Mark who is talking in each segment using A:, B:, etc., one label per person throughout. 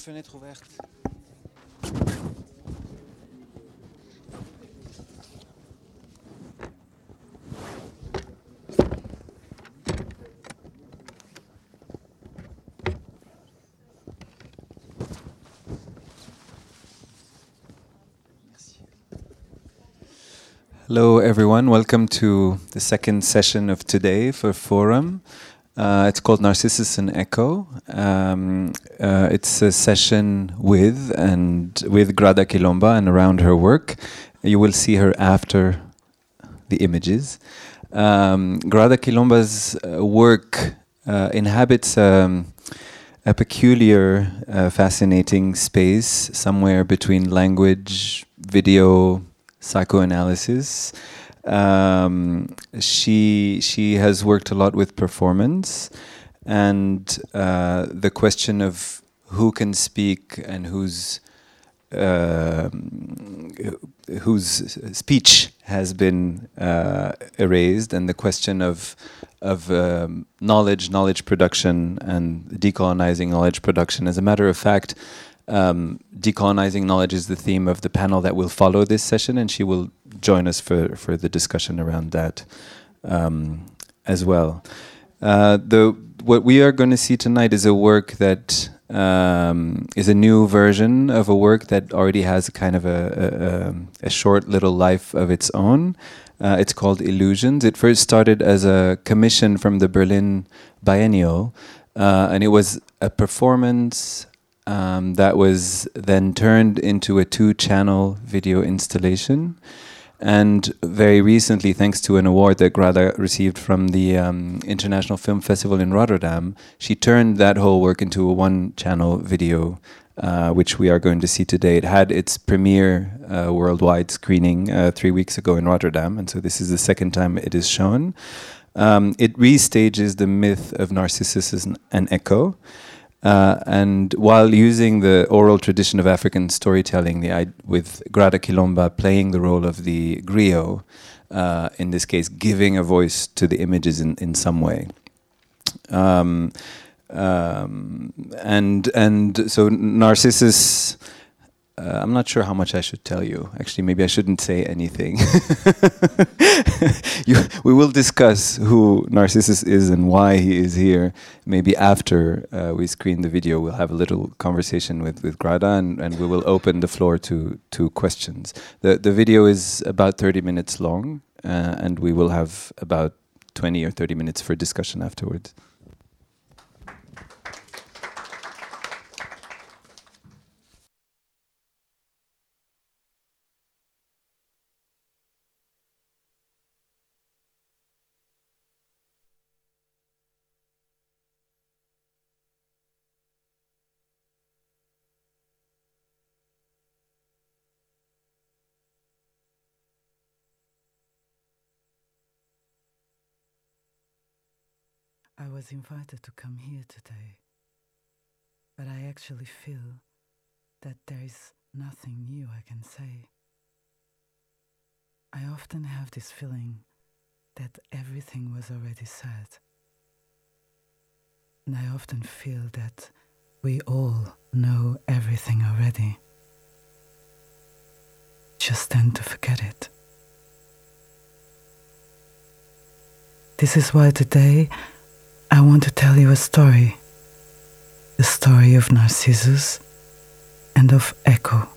A: fenêtre ouverte. Hello, everyone. Welcome to the second session of today for Forum. Uh, it's called Narcissus and Echo. Um, uh, it's a session with and with Grada Kilomba and around her work. You will see her after the images. Um, Grada Kilomba's uh, work uh, inhabits um, a peculiar, uh, fascinating space somewhere between language, video, psychoanalysis. Um, she she has worked a lot with performance, and uh, the question of who can speak and whose uh, whose speech has been uh, erased, and the question of of um, knowledge, knowledge production, and decolonizing knowledge production. As a matter of fact, um, decolonizing knowledge is the theme of the panel that will follow this session, and she will join us for, for the discussion around that um, as well. Uh, the what we are going to see tonight is a work that um, is a new version of a work that already has kind of a, a, a short little life of its own. Uh, it's called Illusions. It first started as a commission from the Berlin Biennial, uh, and it was a performance um, that was then turned into a two channel video installation. And very recently, thanks to an award that Grada received from the um, International Film Festival in Rotterdam, she turned that whole work into a one channel video, uh, which we are going to see today. It had its premiere uh, worldwide screening uh, three weeks ago in Rotterdam, and so this is the second time it is shown. Um, it restages the myth of Narcissus and Echo. Uh, and while using the oral tradition of African storytelling, the, with Grada Kilomba playing the role of the griot, uh, in this case, giving a voice to the images in, in some way. Um, um, and and so Narcissus uh, I'm not sure how much I should tell you. Actually, maybe I shouldn't say anything. you, we will discuss who Narcissus is and why he is here. Maybe after uh, we screen the video, we'll have a little conversation with, with Grada and, and we will open the floor to, to questions. The, the video is about 30 minutes long uh, and we will have about 20 or 30 minutes for discussion afterwards.
B: Was invited to come here today, but I actually feel that there is nothing new I can say. I often have this feeling that everything was already said. And I often feel that we all know everything already. Just tend to forget it. This is why today I want to tell you a story the story of Narcissus and of Echo.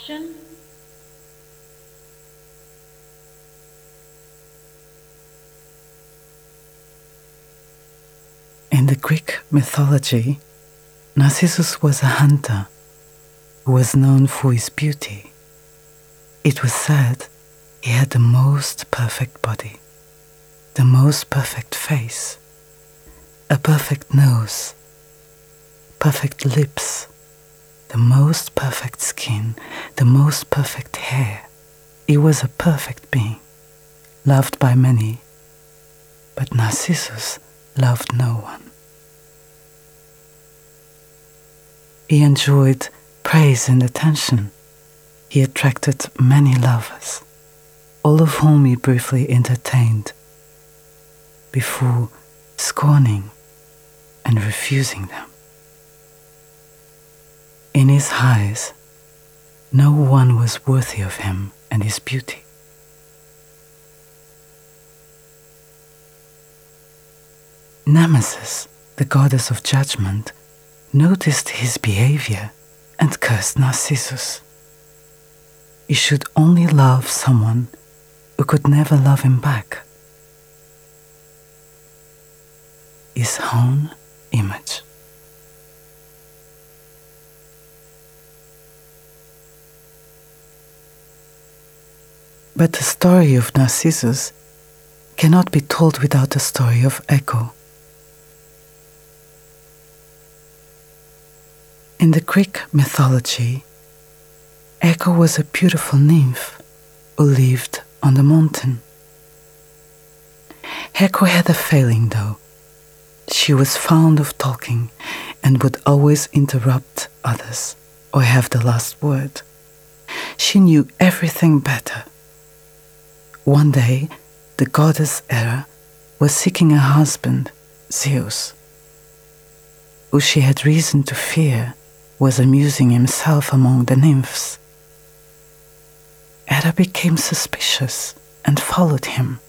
C: Action.
B: In the Greek mythology, Narcissus was a hunter who was known for his beauty. It was said he had the most perfect body, the most perfect face, a perfect nose, perfect lips, the most perfect skin, the most perfect hair. He was a perfect being. loved by many, but Narcissus loved no one. He enjoyed praise and attention. He attracted many lovers, all of whom he briefly entertained before scorning and refusing them. In his eyes, no one was worthy of him and his beauty. Nemesis, the goddess of judgment, noticed his behavior and cursed Narcissus. He should only love someone who could never love him back. His own image. But the story of Narcissus cannot be told without the story of Echo. In the Greek mythology, Echo was a beautiful nymph who lived on the mountain. Echo had a failing though. She was fond of talking and would always interrupt others or have the last word. She knew everything better one day, the goddess Hera was seeking a husband, Zeus, who she had reason to fear was amusing himself among the nymphs. Hera became suspicious and followed him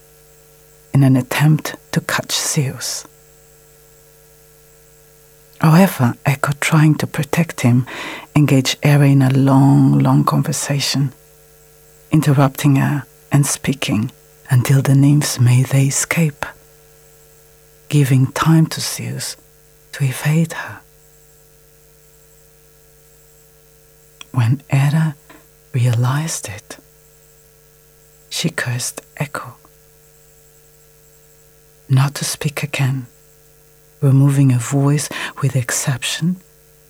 B: in an attempt to catch Zeus. However, Echo, trying to protect him, engaged Hera in a long, long conversation, interrupting her and speaking until the nymphs made their escape, giving time to Zeus to evade her. When Hera realized it, she cursed Echo not to speak again, removing her voice with the exception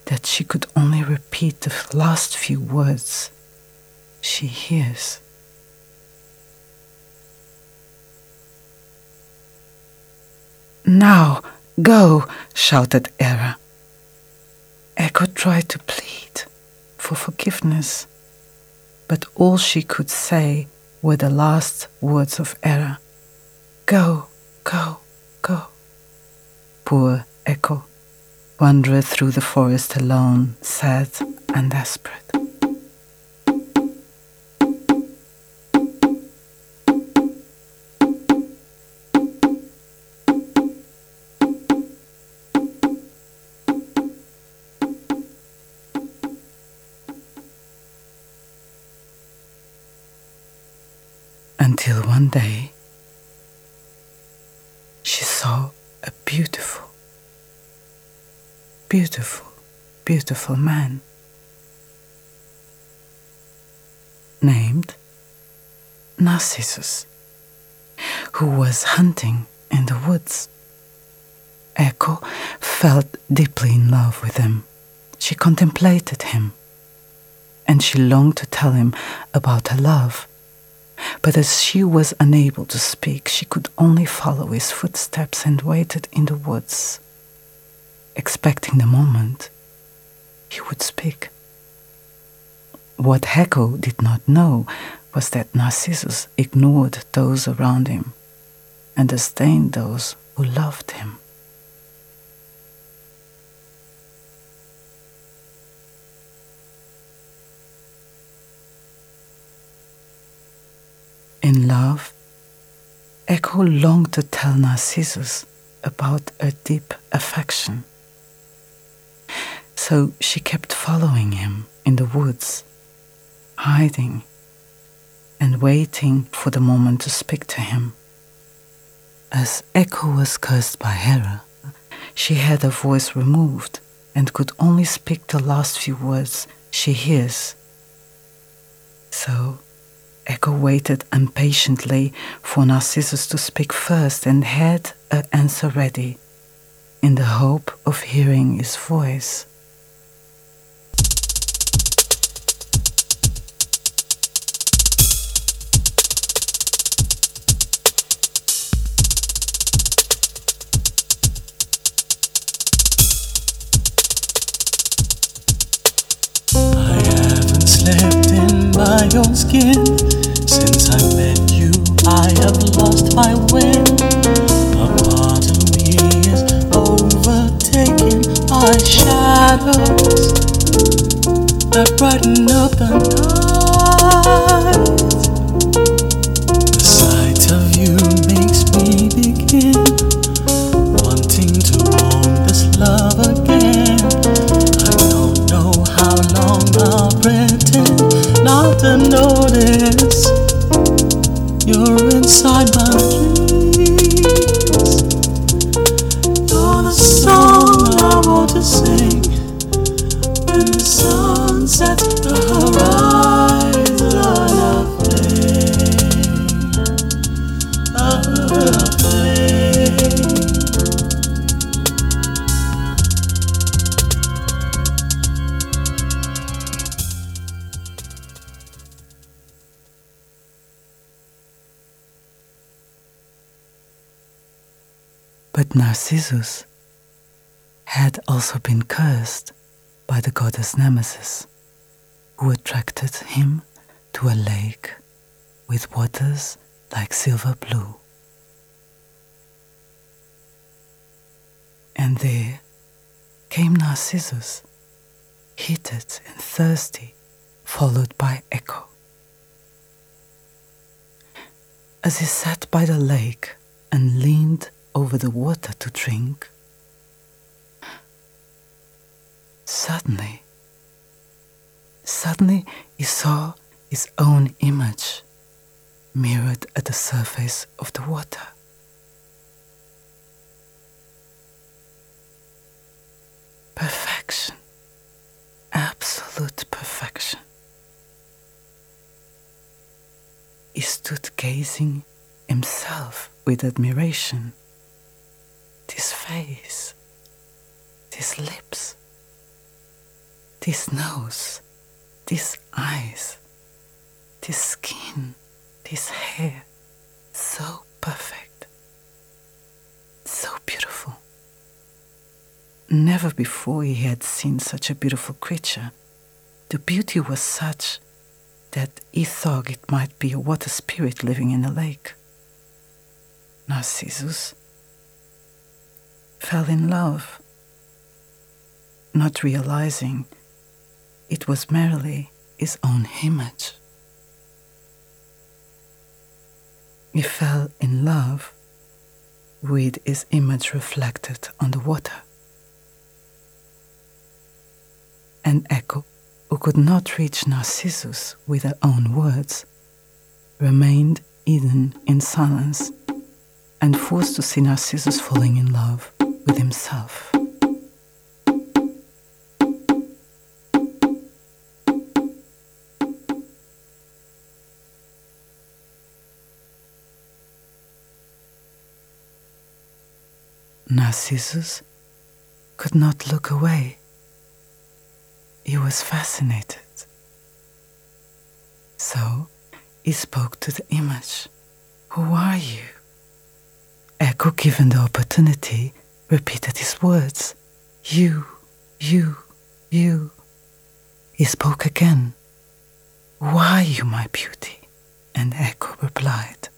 B: that she could only repeat the last few words she hears. Now, go, shouted Hera. Echo tried to plead for forgiveness, but all she could say were the last words of Hera. Go, go, go. Poor Echo wandered through the forest alone, sad and desperate. Day she saw a beautiful, beautiful, beautiful man named Narcissus, who was hunting in the woods. Echo felt deeply in love with him. She contemplated him, and she longed to tell him about her love but as she was unable to speak, she could only follow his footsteps and waited in the woods, expecting the moment he would speak. What Echo did not know was that Narcissus ignored those around him and disdained those who loved him. In love, Echo longed to tell Narcissus about her deep affection. So she kept following him in the woods, hiding and waiting for the moment to speak to him. As Echo was cursed by Hera, she had her voice removed and could only speak the last few words she hears. So Echo waited impatiently for Narcissus to speak first and had an answer ready, in the hope of hearing his voice.
C: Own skin. Since I met you, I have lost my wind. A part of me is overtaken by shadows that brighten up the night. The sight of you makes me begin wanting to warm this love again. I don't know how long I'll pretend not to notice. You're inside my
B: Narcissus had also been cursed by the goddess Nemesis, who attracted him to a lake with waters like silver blue. And there came Narcissus, heated and thirsty, followed by Echo. As he sat by the lake and leaned over the water to drink, suddenly, suddenly he saw his own image mirrored at the surface of the water. Perfection, absolute perfection. He stood gazing himself with admiration. This face, these lips, this nose, these eyes, this skin, this hair, so perfect, so beautiful. Never before he had seen such a beautiful creature. The beauty was such that he thought it might be a water spirit living in a lake. Narcissus fell in love, not realizing it was merely his own image. He fell in love with his image reflected on the water. And Echo, who could not reach Narcissus with her own words, remained hidden in silence and forced to see Narcissus falling in love with himself. Narcissus could not look away. He was fascinated. So he spoke to the image. Who are you? Echo, given the opportunity, repeated his words. You, you, you. He spoke again. Why, you, my beauty? And Echo replied.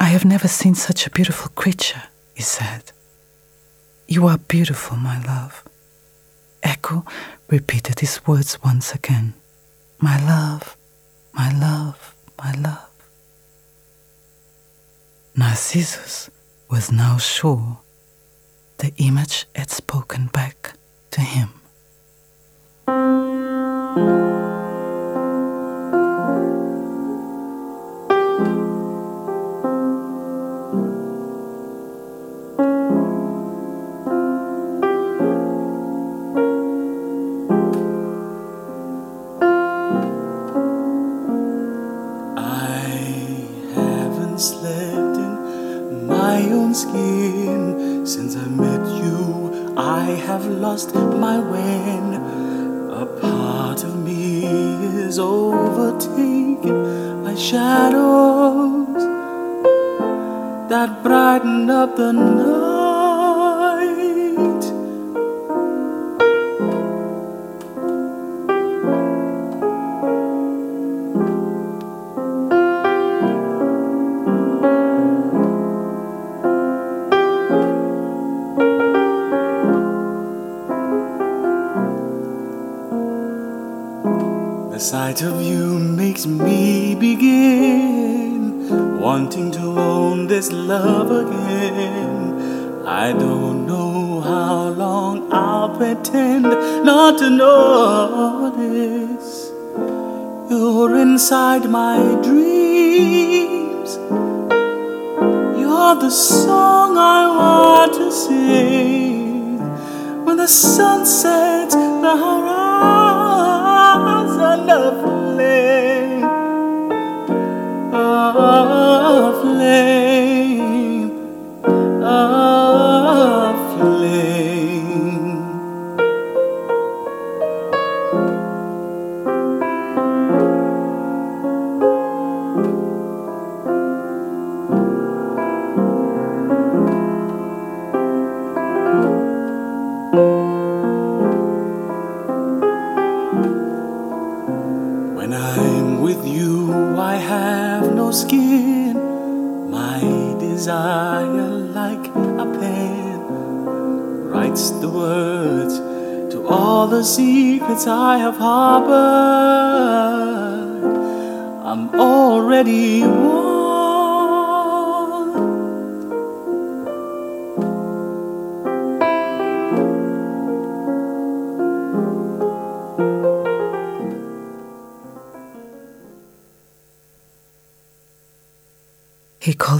B: I have never seen such a beautiful creature, he said. You are beautiful, my love. Echo repeated his words once again. My love, my love, my love. Narcissus was now sure the image had spoken back to him.
C: Sight of you makes me begin wanting to own this love again. I don't know how long I'll pretend not to notice. You're inside my dreams. You're the song I want to sing when the sun sets the horizon of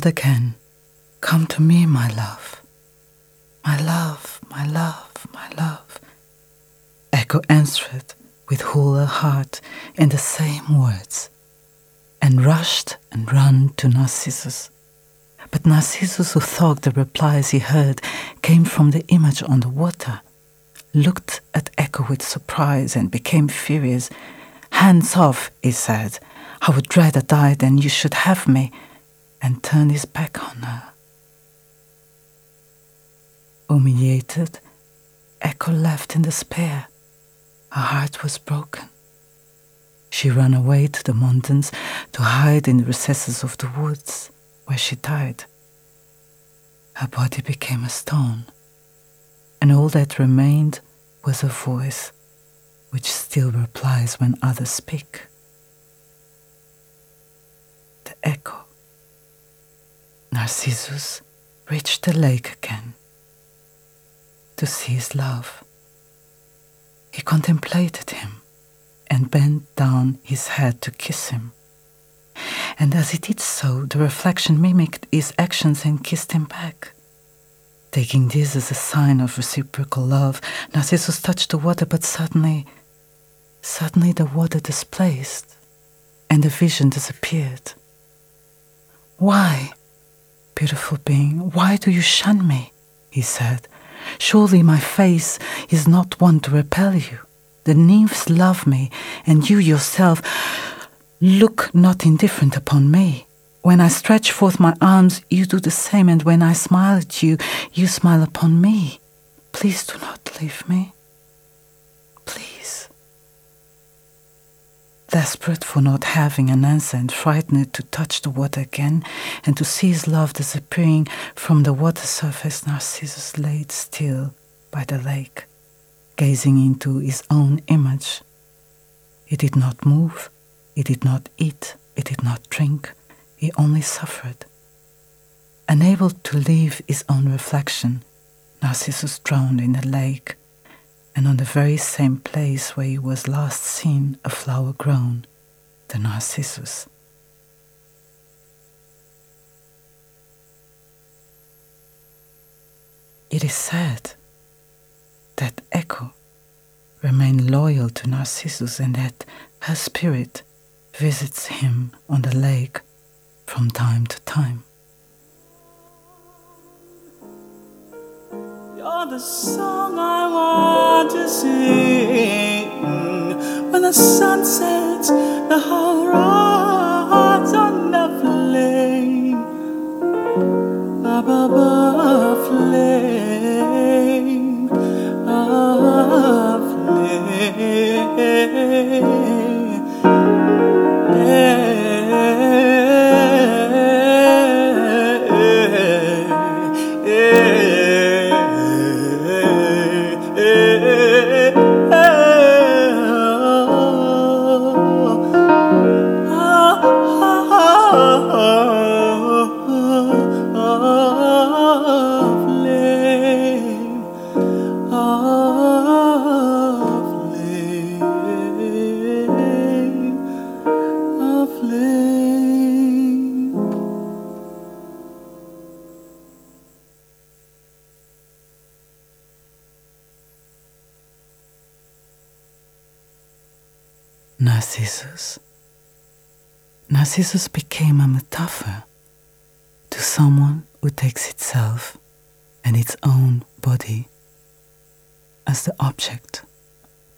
B: Again, Come to me, my love. My love, my love, my love. Echo answered with whole heart in the same words, and rushed and ran to Narcissus. But Narcissus, who thought the replies he heard came from the image on the water, looked at Echo with surprise and became furious. Hands off, he said. I would rather die than you should have me, and turned his back on her. Humiliated, Echo left in despair. Her heart was broken. She ran away to the mountains to hide in the recesses of the woods, where she died. Her body became a stone, and all that remained was a voice which still replies when others speak. The echo. Narcissus reached the lake again to see his love. He contemplated him and bent down his head to kiss him. And as he did so, the reflection mimicked his actions and kissed him back. Taking this as a sign of reciprocal love, Narcissus touched the water, but suddenly, suddenly the water displaced and the vision disappeared. Why, beautiful being, why do you shun me? he said. Surely my face is not one to repel you. The nymphs love me, and you yourself look not indifferent upon me. When I stretch forth my arms, you do the same, and when I smile at you, you smile upon me. Please do not leave me. Please. Desperate for not having an answer and frightened to touch the water again and to see his love disappearing from the water surface, Narcissus laid still by the lake, gazing into his own image. He did not move, he did not eat, he did not drink, he only suffered. Unable to leave his own reflection, Narcissus drowned in the lake, and on the very same place where he was last seen a flower grown, the Narcissus. It is said that Echo remained loyal to Narcissus and that her spirit visits him on the lake from time to time.
C: The song I want to sing when the sun sets the horizon of flame, above flame, of flame.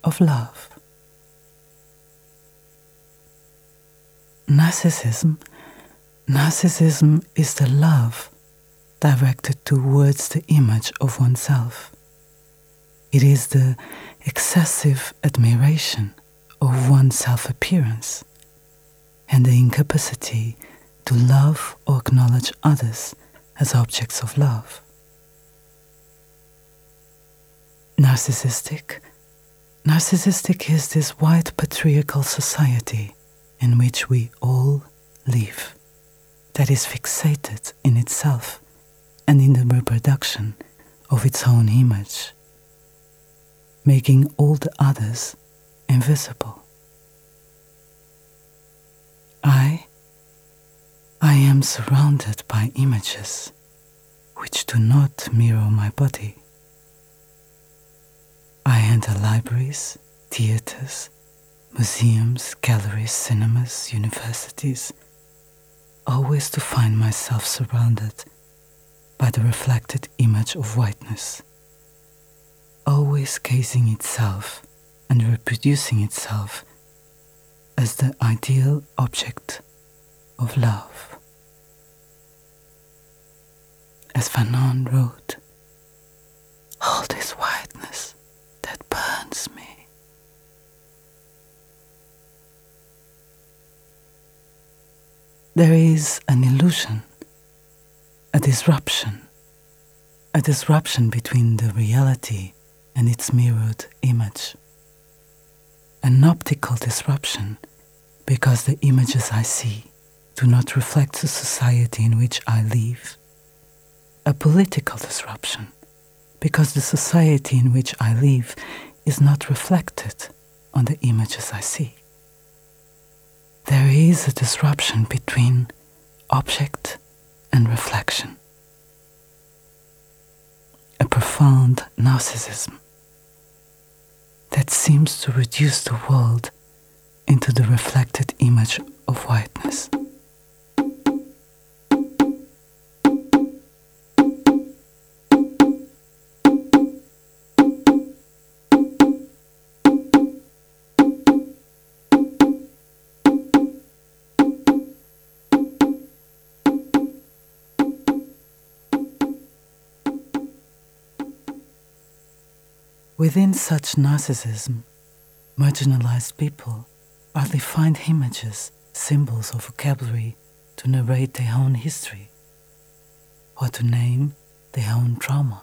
B: Of love. Narcissism, narcissism is the love directed towards the image of oneself. It is the excessive admiration of one's self appearance and the incapacity to love or acknowledge others as objects of love. Narcissistic. Narcissistic is this white patriarchal society in which we all live, that is fixated in itself and in the reproduction of its own image, making all the others invisible. I, I am surrounded by images which do not mirror my body. I enter libraries, theaters, museums, galleries, cinemas, universities, always to find myself surrounded by the reflected image of whiteness, always gazing itself and reproducing itself as the ideal object of love. As Fanon wrote, all this whiteness that burns me. There is an illusion, a disruption, a disruption between the reality and its mirrored image an optical disruption because the images I see do not reflect the society in which I live. A political disruption because the society in which I live is not reflected on the images I see. There is a disruption between object and reflection, a profound narcissism that seems to reduce the world into the reflected image of whiteness. Within such narcissism, marginalized people hardly find images, symbols, or vocabulary to narrate their own history or to name their own trauma.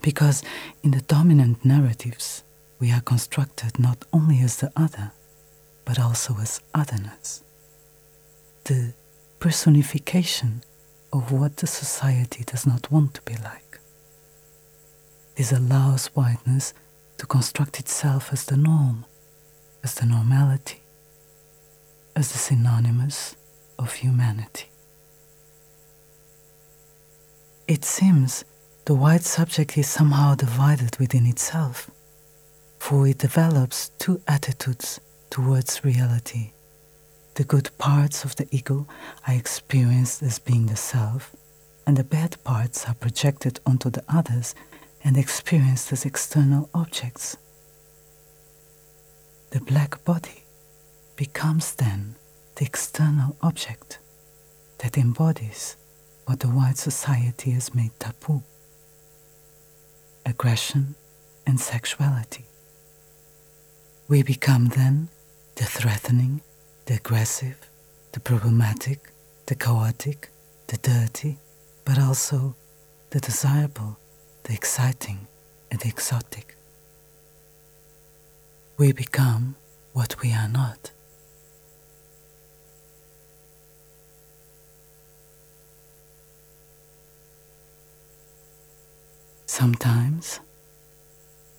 B: Because in the dominant narratives, we are constructed not only as the other, but also as otherness. The personification of what the society does not want to be like. This allows whiteness to construct itself as the norm, as the normality, as the synonymous of humanity. It seems the white subject is somehow divided within itself, for it develops two attitudes towards reality. The good parts of the ego are experienced as being the self, and the bad parts are projected onto the others and experienced as external objects. The black body becomes then the external object that embodies what the white society has made taboo aggression and sexuality. We become then the threatening, the aggressive, the problematic, the chaotic, the dirty, but also the desirable the exciting and the exotic. We become what we are not. Sometimes,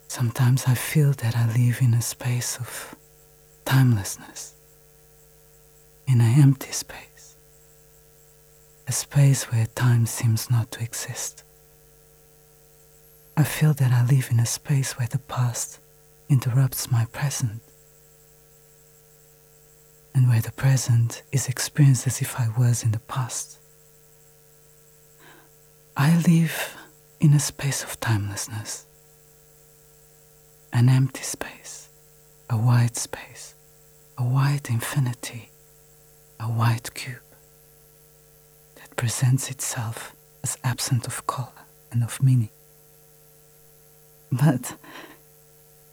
B: sometimes I feel that I live in a space of timelessness, in an empty space, a space where time seems not to exist. I feel that I live in a space where the past interrupts my present
D: and where the present is experienced as if I was in the past. I live in a space of timelessness, an empty space, a white space, a white infinity, a white cube that presents itself as absent of color and of meaning. But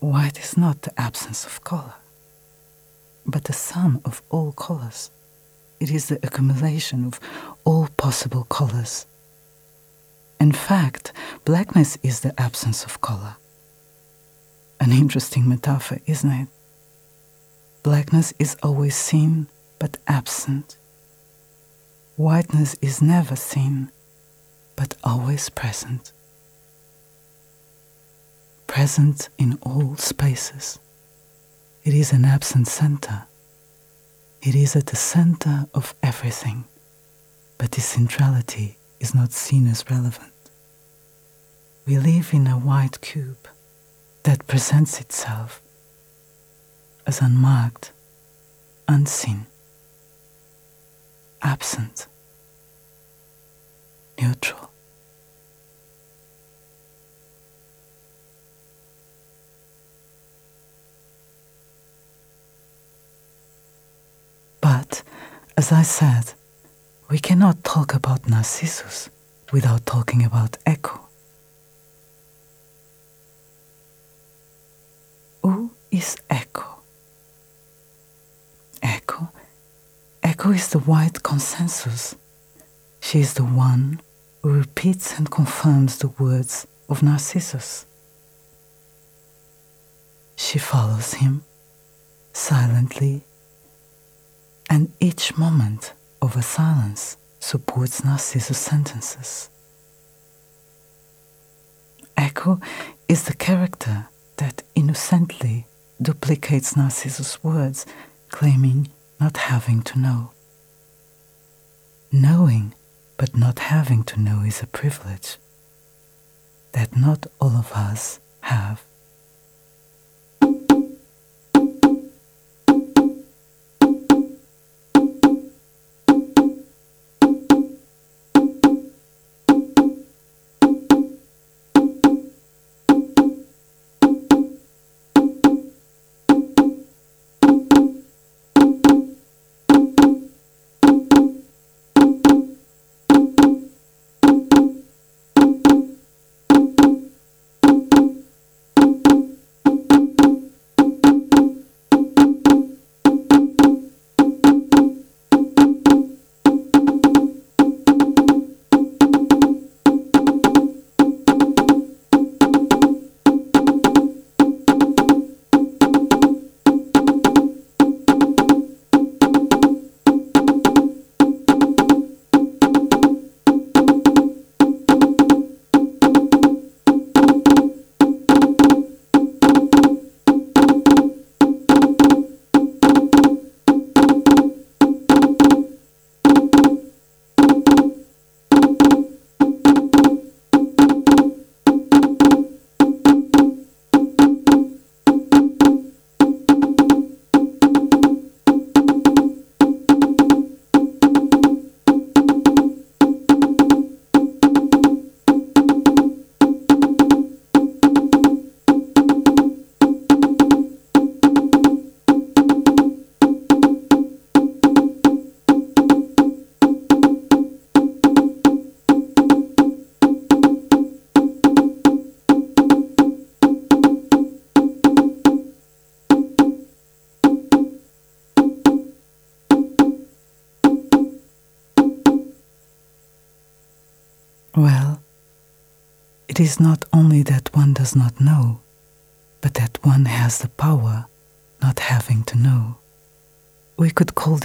D: white is not the absence of color, but the sum of all colors. It is the accumulation of all possible colors. In fact, blackness is the absence of color. An interesting metaphor, isn't it? Blackness is always seen but absent. Whiteness is never seen but always present present in all spaces. It is an absent center. It is at the center of everything, but its centrality is not seen as relevant. We live in a white cube that presents itself as unmarked, unseen, absent, neutral. But, as I said, we cannot talk about Narcissus without talking about Echo. Who is Echo? Echo? Echo is the white consensus. She is the one who repeats and confirms the words of Narcissus. She follows him silently and each moment of a silence supports Narcissus' sentences. Echo is the character that innocently duplicates Narcissus' words, claiming not having to know. Knowing but not having to know is a privilege that not all of us have.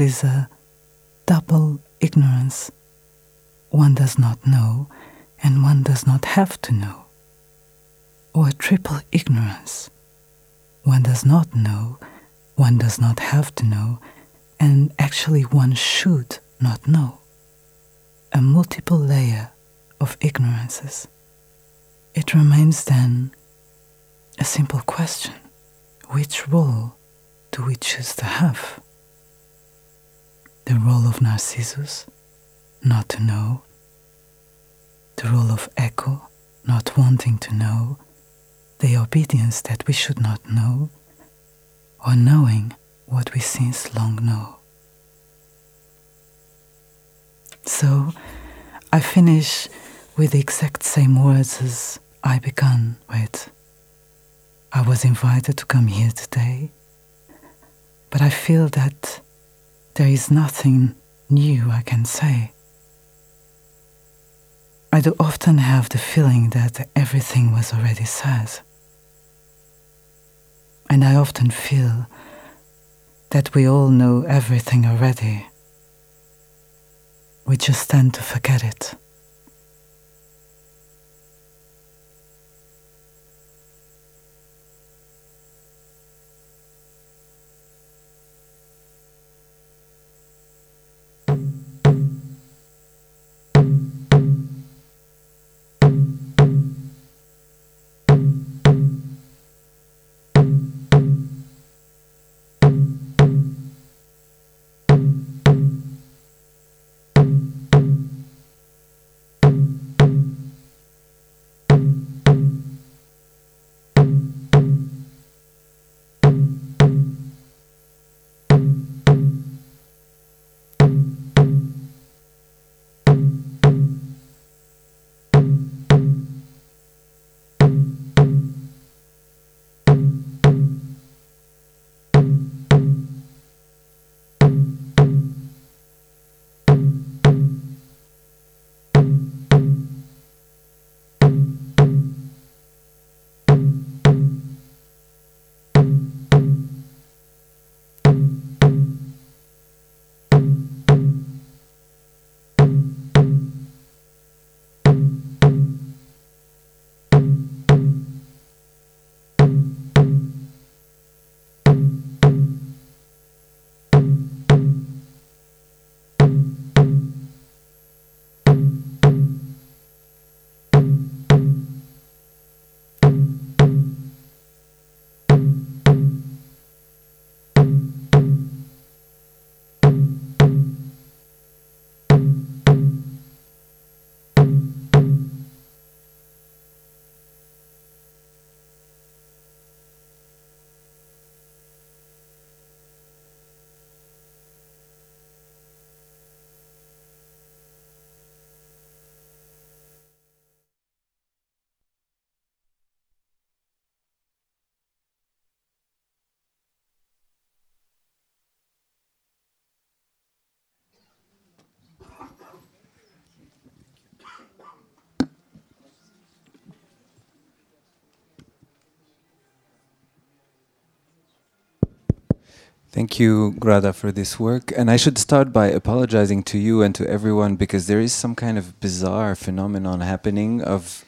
D: This a double ignorance. One does not know, and one does not have to know. Or a triple ignorance. One does not know, one does not have to know, and actually one should not know. A multiple layer of ignorances. It remains then a simple question which role do we choose to have?
B: The role of Narcissus, not to know, the role of Echo, not wanting to know, the obedience that we should not know, or knowing what we since long know. So I finish with the exact same words as I began with. I was invited to come here today, but I feel that there is nothing new I can say. I do often have the feeling that everything was already said. And I often feel that we all know everything already. We just tend to forget it.
A: Thank you, Grada, for this work. And I should start by apologizing to you and to everyone because there is some kind of bizarre phenomenon happening of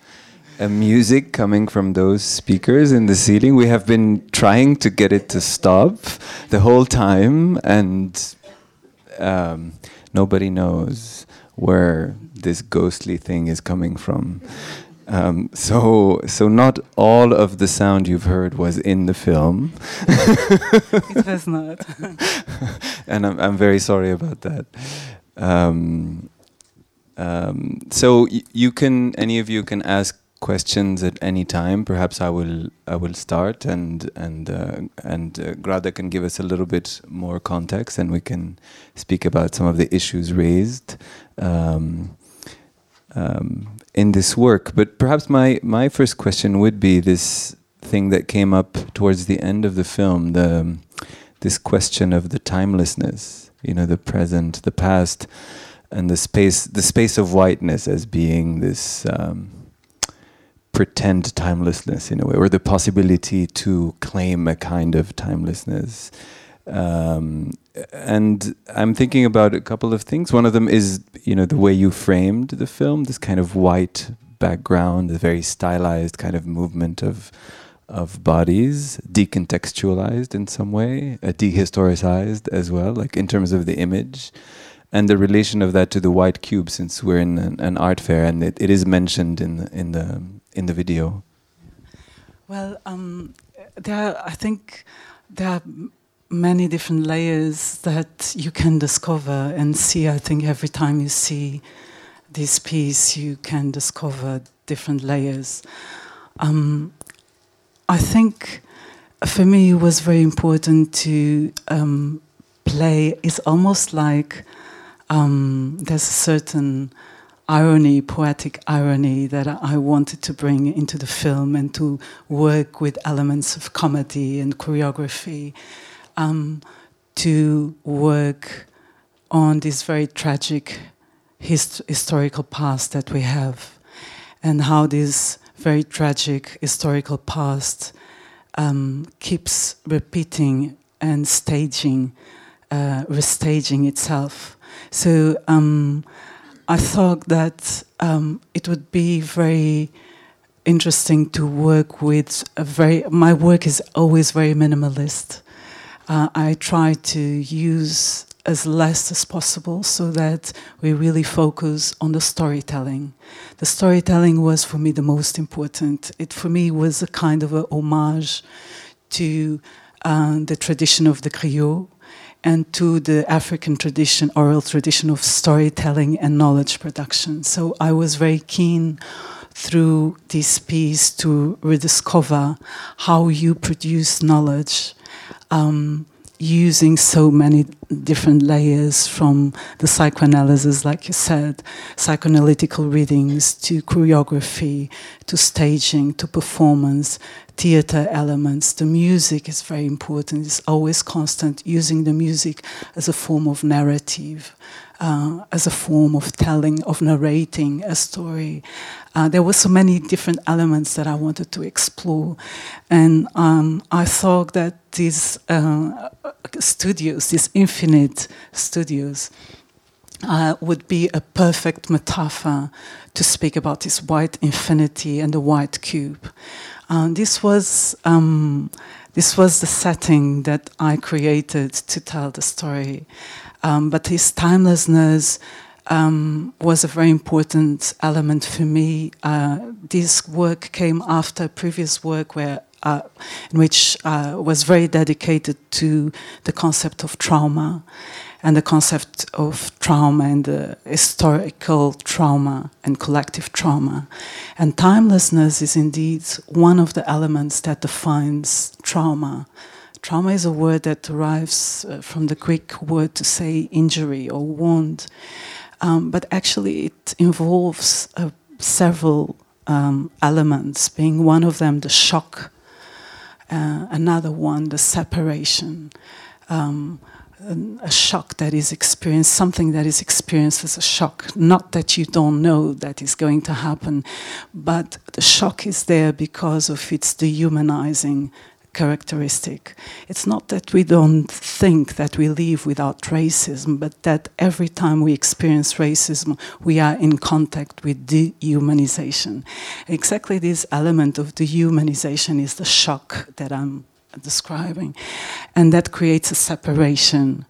A: a music coming from those speakers in the ceiling. We have been trying to get it to stop the whole time, and um, nobody knows where this ghostly thing is coming from. Um, so, so not all of the sound you've heard was in the film.
B: it was not.
A: and I'm, I'm very sorry about that. Um, um, so you can, any of you can ask questions at any time. Perhaps I will, I will start, and and uh, and uh, Grada can give us a little bit more context, and we can speak about some of the issues raised. Um, um, in this work. But perhaps my, my first question would be this thing that came up towards the end of the film, the this question of the timelessness, you know, the present, the past, and the space, the space of whiteness as being this um, pretend timelessness in a way, or the possibility to claim a kind of timelessness. Um, and I'm thinking about a couple of things. One of them is, you know, the way you framed the film, this kind of white background, the very stylized kind of movement of of bodies, decontextualized in some way, uh, dehistoricized as well, like in terms of the image, and the relation of that to the white cube, since we're in an, an art fair and it, it is mentioned in the, in the in the video.
B: Well, um, there, I think there are many different layers that you can discover and see. I think every time you see this piece, you can discover different layers. Um, I think for me it was very important to um, play. It's almost like um, there's a certain irony, poetic irony that I wanted to bring into the film and to work with elements of comedy and choreography, um, to work on this very tragic hist historical past that we have, and how this very tragic historical past um, keeps repeating and staging, uh, restaging itself. So um, I thought that um, it would be very interesting to work with a very. My work is always very minimalist. Uh, I try to use as less as possible so that we really focus on the storytelling. The storytelling was for me the most important. It for me was a kind of a homage to uh, the tradition of the griot and to the African tradition, oral tradition of storytelling and knowledge production. So I was very keen through this piece to rediscover how you produce knowledge. Um, using so many different layers from the psychoanalysis, like you said, psychoanalytical readings to choreography to staging to performance, theater elements. The music is very important, it's always constant, using the music as a form of narrative. Uh, as a form of telling, of narrating a story. Uh, there were so many different elements that I wanted to explore, and um, I thought that these uh, studios, these infinite studios, uh, would be a perfect metaphor to speak about this white infinity and the white cube. Uh, this was um, this was the setting that I created to tell the story. Um, but his timelessness um, was a very important element for me. Uh, this work came after previous work where, uh, which uh, was very dedicated to the concept of trauma and the concept of trauma and the historical trauma and collective trauma. And timelessness is indeed one of the elements that defines trauma. Trauma is a word that derives uh, from the Greek word to say injury or wound, um, but actually it involves uh, several um, elements, being one of them the shock, uh, another one the separation. Um, a shock that is experienced, something that is experienced as a shock. Not that you don't know that is going to happen, but the shock is there because of its dehumanizing characteristic. It's not that we don't think that we live without racism, but that every time we experience racism, we are in contact with dehumanization. Exactly this element of dehumanization is the shock that I'm describing, and that creates a separation.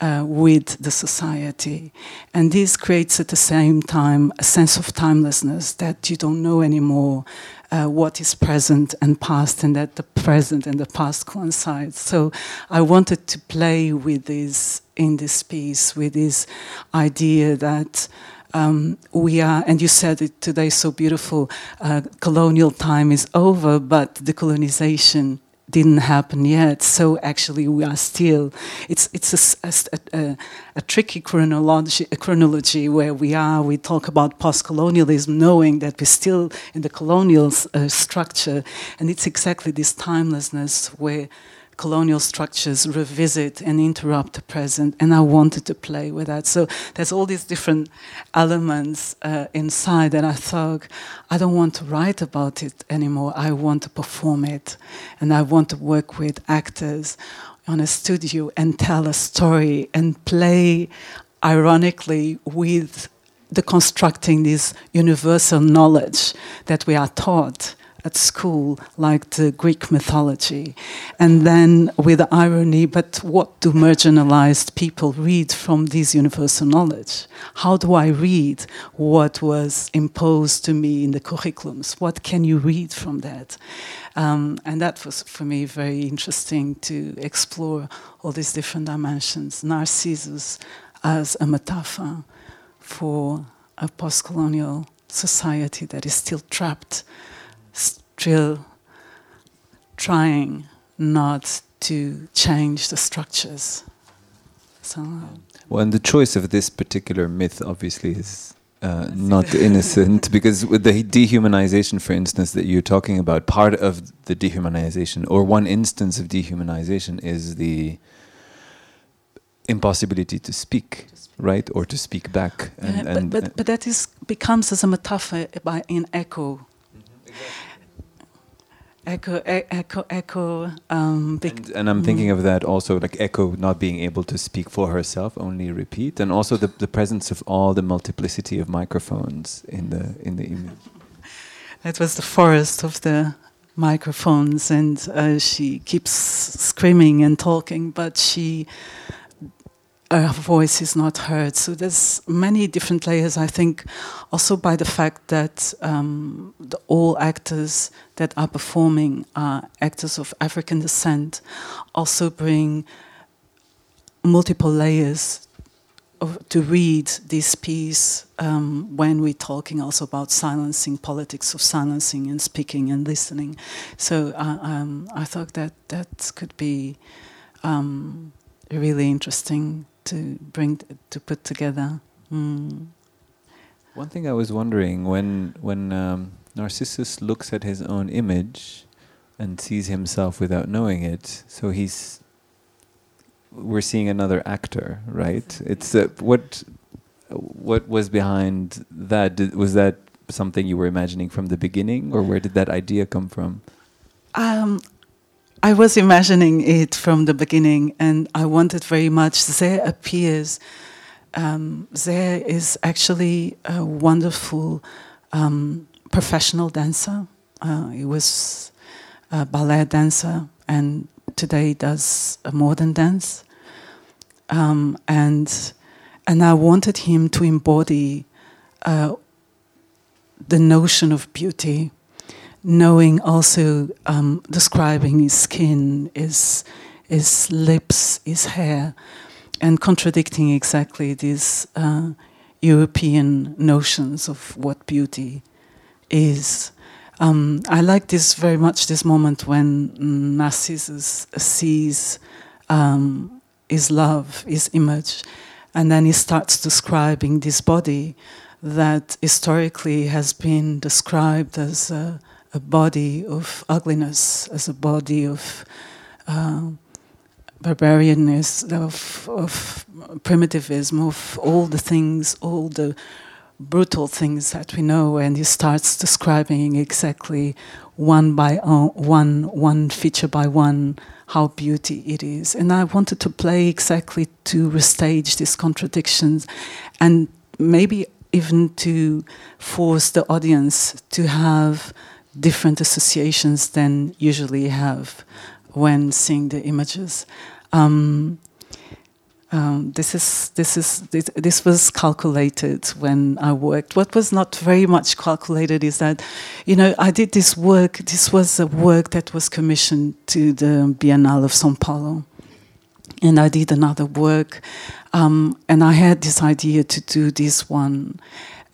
B: Uh, with the society. And this creates at the same time a sense of timelessness that you don't know anymore uh, what is present and past, and that the present and the past coincide. So I wanted to play with this in this piece, with this idea that. Um, we are, and you said it today so beautiful. Uh, colonial time is over, but the colonization didn't happen yet. So actually, we are still. It's it's a, a, a, a tricky chronology, chronology where we are. We talk about post-colonialism, knowing that we're still in the colonial uh, structure, and it's exactly this timelessness where colonial structures revisit and interrupt the present, and I wanted to play with that. So there's all these different elements uh, inside, and I thought, I don't want to write about it anymore. I want to perform it, and I want to work with actors on a studio and tell a story and play ironically with the constructing this universal knowledge that we are taught at school, like the Greek mythology. And then with irony, but what do marginalized people read from this universal knowledge? How do I read what was imposed to me in the curriculums? What can you read from that? Um, and that was for me very interesting to explore all these different dimensions. Narcissus as a metaphor for a post colonial society that is still trapped, still trying not to change the structures. So,
A: well, and the choice of this particular myth obviously is uh, not innocent because with the dehumanization, for instance, that you're talking about, part of the dehumanization or one instance of dehumanization is the impossibility to speak, right, or to speak back.
B: And, yeah, and, but, but, but that is becomes as a metaphor by in echo. Echo, e- echo, echo. Um,
A: and, and, I'm thinking of that also, like Echo not being able to speak for herself, only repeat, and also the, the presence of all the multiplicity of microphones in the in the image.
B: That was the forest of the microphones, and uh, she keeps screaming and talking, but she her voice is not heard. So there's many different layers. I think also by the fact that um, the, all actors that are performing are actors of African descent, also bring multiple layers of, to read this piece um, when we're talking also about silencing, politics of silencing and speaking and listening. So uh, um, I thought that that could be um, really interesting to bring to put together. Mm.
A: One thing I was wondering when when um, Narcissus looks at his own image and sees himself without knowing it, so he's we're seeing another actor, right? It's uh, what what was behind that? Did, was that something you were imagining from the beginning, or where did that idea come from?
B: Um, I was imagining it from the beginning, and I wanted very much. Zé appears. Um, Zé is actually a wonderful um, professional dancer. Uh, he was a ballet dancer, and today does a modern dance. Um, and and I wanted him to embody uh, the notion of beauty knowing also um, describing his skin, his, his lips, his hair, and contradicting exactly these uh, European notions of what beauty is. Um, I like this very much. This moment when Narcissus sees um, his love, his image, and then he starts describing this body that historically has been described as a body of ugliness, as a body of uh, barbarianness, of, of primitivism, of all the things, all the brutal things that we know, and he starts describing exactly one by one, one feature by one, how beauty it is. And I wanted to play exactly to restage these contradictions, and maybe even to force the audience to have different associations than usually have when seeing the images. Um, um, this is this is this, this, was calculated when I worked. What was not very much calculated is that, you know, I did this work. This was a work that was commissioned to the Biennale of São Paulo, and I did another work, um, and I had this idea to do this one,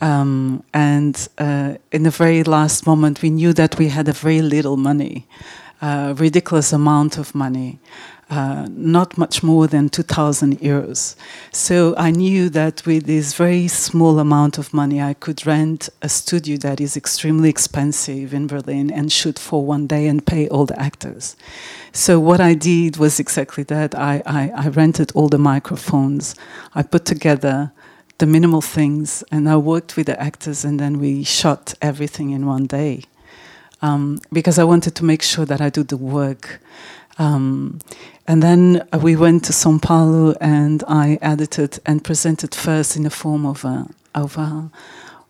B: um, and uh, in the very last moment, we knew that we had a very little money, a ridiculous amount of money, uh, not much more than 2,000 euros. So I knew that with this very small amount of money, I could rent a studio that is extremely expensive in Berlin and shoot for one day and pay all the actors. So what I did was exactly that. I, I, I rented all the microphones. I put together the minimal things. And I worked with the actors, and then we shot everything in one day um, because I wanted to make sure that I do the work. Um, and then we went to São Paulo, and I edited and presented first in the form of a of a,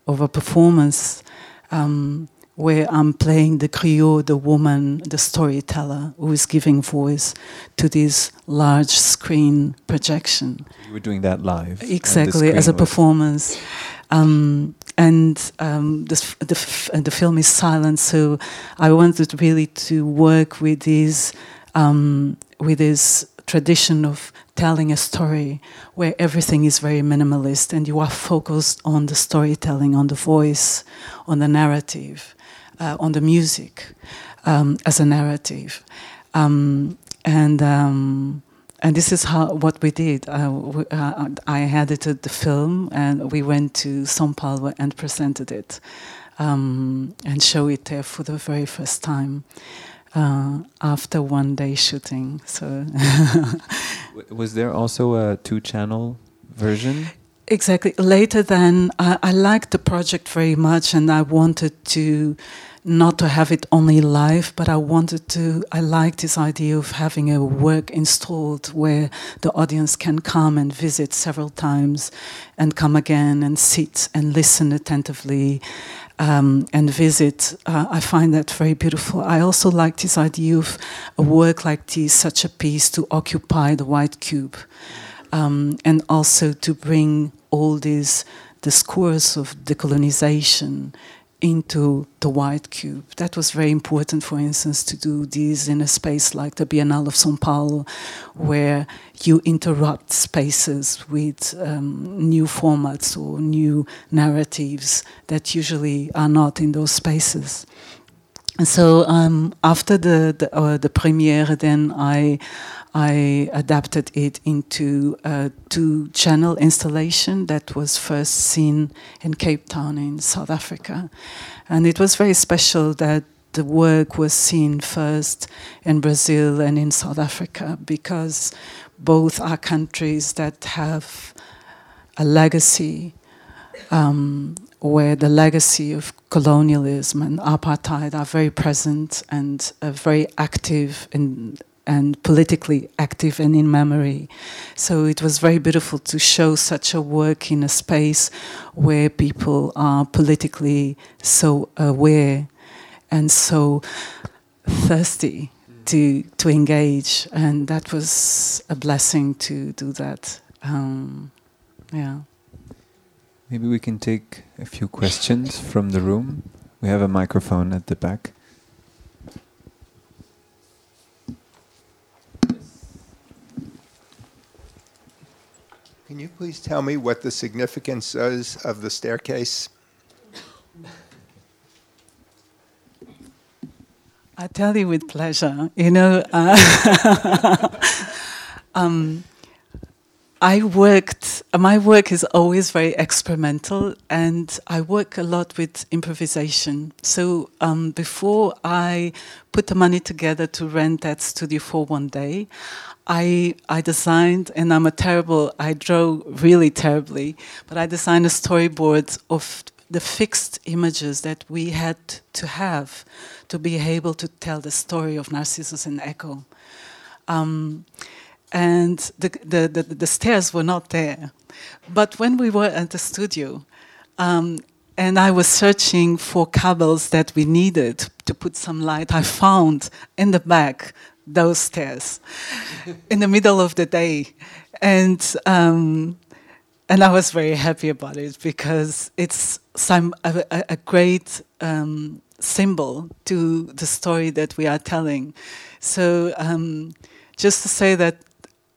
B: of a performance. Um, where I'm playing the griot, the woman, the storyteller, who is giving voice to this large screen projection.
A: You were doing that live.
B: Exactly, as a performance. Um, and um, the, the, the film is silent. So I wanted really to work with this um, with this tradition of telling a story where everything is very minimalist and you are focused on the storytelling, on the voice, on the narrative, uh, on the music um, as a narrative. Um, and um, and this is how what we did. Uh, we, uh, I edited the film, and we went to São Paulo and presented it, um, and show it there for the very first time uh, after one day shooting. So,
A: was there also a two-channel version?
B: Exactly. Later, then I, I liked the project very much, and I wanted to not to have it only live, but I wanted to. I liked this idea of having a work installed where the audience can come and visit several times, and come again and sit and listen attentively, um, and visit. Uh, I find that very beautiful. I also like this idea of a work like this, such a piece, to occupy the white cube, um, and also to bring all these discourse of decolonization into the white cube. That was very important, for instance, to do this in a space like the Biennale of São Paulo, where you interrupt spaces with um, new formats or new narratives that usually are not in those spaces. And so um, after the the, uh, the premiere, then I I adapted it into a two channel installation that was first seen in Cape Town in South Africa. And it was very special that the work was seen first in Brazil and in South Africa because both are countries that have a legacy um, where the legacy of colonialism and apartheid are very present and uh, very active in and politically active and in memory. So it was very beautiful to show such a work in a space where people are politically so aware and so thirsty to to engage, and that was a blessing to do that. Um, yeah.
A: Maybe we can take a few questions from the room. We have a microphone at the back.
E: Can you please tell me what the significance is of the staircase?
B: I tell you with pleasure. You know, uh, um, I worked. My work is always very experimental, and I work a lot with improvisation. So um, before I put the money together to rent that studio for one day, I, I designed, and I'm a terrible, I draw really terribly, but I designed a storyboard of the fixed images that we had to have to be able to tell the story of Narcissus and Echo. Um, and the, the, the, the, stairs were not there. But when we were at the studio, um, and I was searching for cables that we needed to put some light, I found in the back those stairs in the middle of the day, and um, and I was very happy about it because it's some a, a great um, symbol to the story that we are telling. So um, just to say that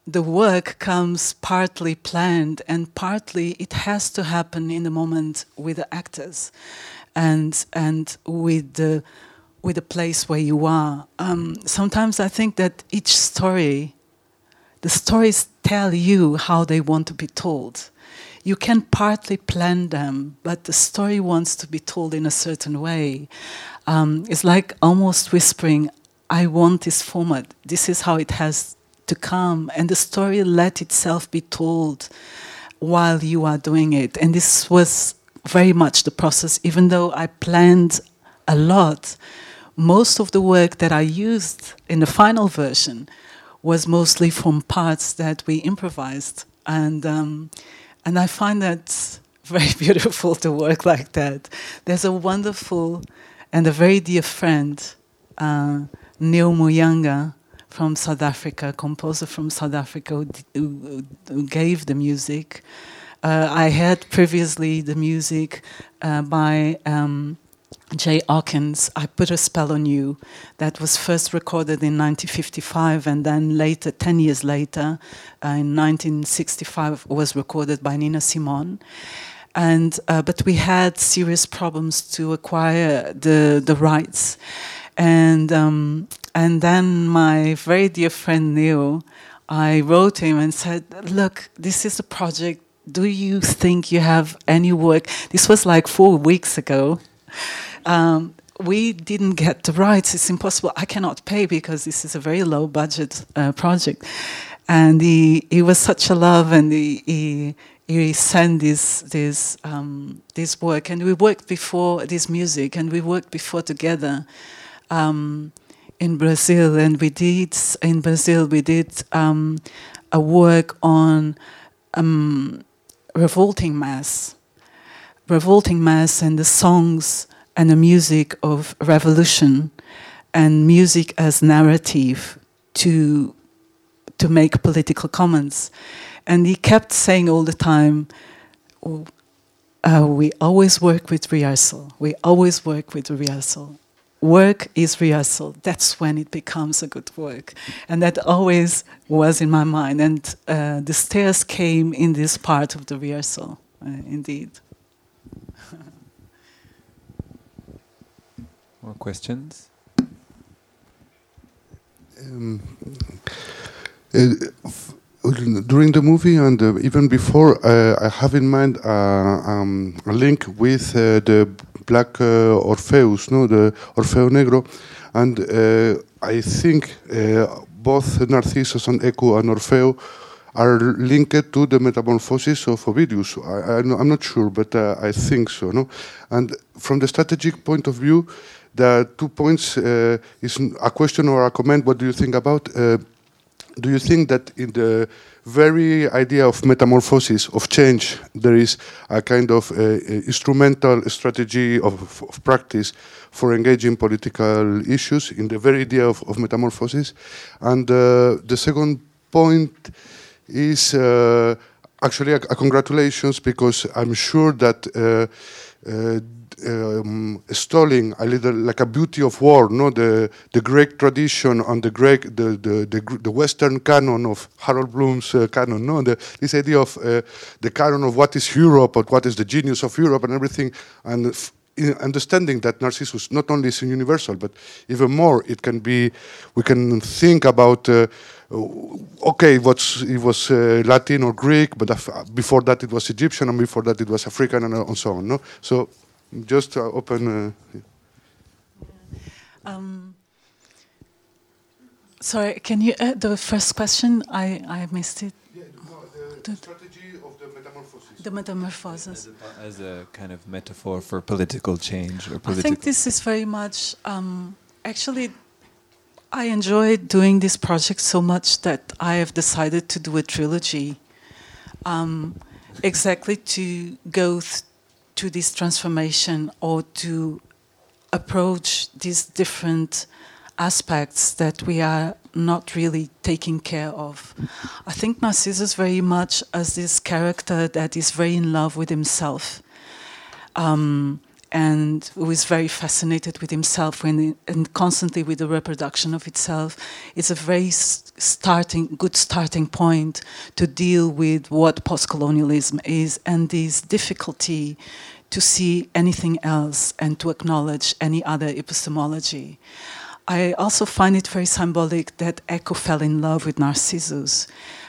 B: the work comes partly planned and partly it has to happen in the moment with the actors and and with the with the place where you are. Um, sometimes I think that each story, the stories tell you how they want to be told. You can partly plan them, but the story wants to be told in a certain way. Um, it's like almost whispering, I want this format. This is how it has to come. And the story let itself be told while you are doing it. And this was very much the process, even though I planned a lot most of the work that I used in the final version was mostly from parts that we improvised, and um, and I find that very beautiful to work like that. There's a wonderful and a very dear friend, uh, Neo Muyanga from South Africa, composer from South Africa, who, who, who gave the music. uh, I had previously the music uh, by um, Jay Hawkins, I Put a Spell on You, that was first recorded in 1955 and then later, 10 years later, uh, in 1965, was recorded by Nina Simone. And, uh, but we had serious problems to acquire the, the rights. And, um, and then my very dear friend Neo, I wrote him and said, Look, this is a project. Do you think you have any work? This was like four weeks ago. Um, we didn't get the rights. It's impossible. I cannot pay because this is a very low budget uh, project. And he, he was such a love, and he, he, he sent this this um, this work. And we worked before this music, and we worked before together um, in Brazil. And we did in Brazil we did um, a work on um, revolting mass, revolting mass, and the songs and the music of revolution and music as narrative to to make political comments. And he kept saying all the time, oh, uh, we always work with rehearsal. We always work with rehearsal. Work is rehearsal. That's when it becomes a good work. And that always was in my mind. And uh, the stairs came in this part of the rehearsal, uh, indeed.
A: More questions?
F: Um, uh, during the movie and uh, even before, uh, I have in mind uh, um, a link with uh, the Black uh, Orpheus, no, the Orfeo Negro, and I think both Narcissus and Echo and Orfeo are linked to the metamorphosis of Ovidius. I, am not sure, but I think so. No, and from the strategic point of view, the two points uh, is a question or a comment. What do you think about? Uh, do you think that in the very idea of metamorphosis, of change, there is a kind of uh, instrumental strategy of, of, practice for engaging political issues in the very idea of, of metamorphosis? And uh, the second point is uh, actually a, a, congratulations because I'm sure that uh, um, stalling a little like a beauty of war, no, the the Greek tradition and the Greek the the the, the Western canon of Harold Bloom's uh, canon, no, the, this idea of uh, the canon of what is Europe or what is the genius of Europe and everything, and understanding that Narcissus not only is universal, but even more, it can be, we can think about, uh, okay, what's, it was uh, Latin or Greek, but before that it was Egyptian, and before that it was African, and, and so on. No? So just uh, open. Uh,
B: um, sorry, can you add the first question? I, I missed it.
F: Yeah, no, the, the strategy of the metamorphosis.
B: The metamorphosis. As
A: a, as a, kind of metaphor for political change or political.
B: I think this is very much. Um, actually, I enjoy doing this project so much that I have decided to do a trilogy. Um, exactly to go to this transformation or to approach these different aspects that we are not really taking care of. I think Narcissus very much as this character that is very in love with himself. Um, and who is very fascinated with himself when, and constantly with the reproduction of itself. It's a very starting, good starting point to deal with what post-colonialism is and this difficulty to see anything else and to acknowledge any other epistemology. I also find it very symbolic that Echo fell in love with Narcissus.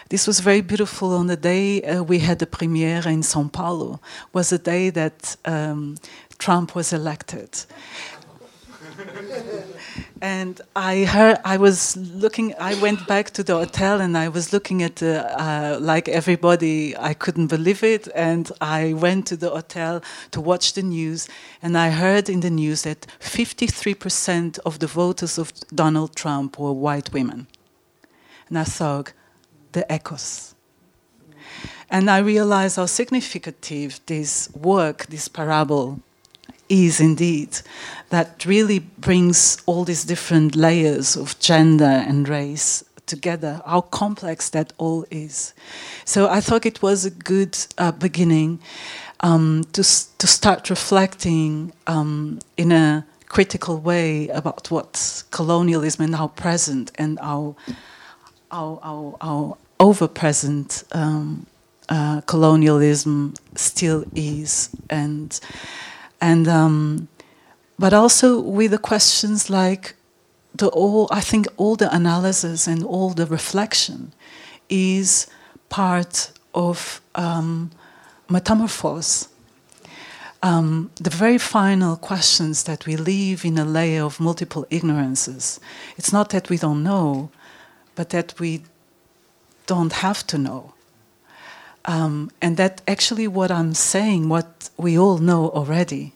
B: This was very beautiful on the day uh, we had the premiere in São Paulo. Was the day that um, Trump was elected. and I heard, I was looking, I went back to the hotel and I was looking at the, uh, like everybody, I couldn't believe it. And I went to the hotel to watch the news and I heard in the news that 53% of the voters of Donald Trump were white women. And I thought, the echoes. And I realized how significant this work, this parable, is indeed that really brings all these different layers of gender and race together, how complex that all is. So I thought it was a good uh, beginning um, to, to start reflecting um, in a critical way about what colonialism and how present and how, how, how, how over present um, uh, colonialism still is. And, and, um, but also with the questions like the all, I think all the analysis and all the reflection is part of um, metamorphose. Um, the very final questions that we leave in a layer of multiple ignorances. It's not that we don't know, but that we don't have to know. Um, and that actually what I'm saying, what we all know already.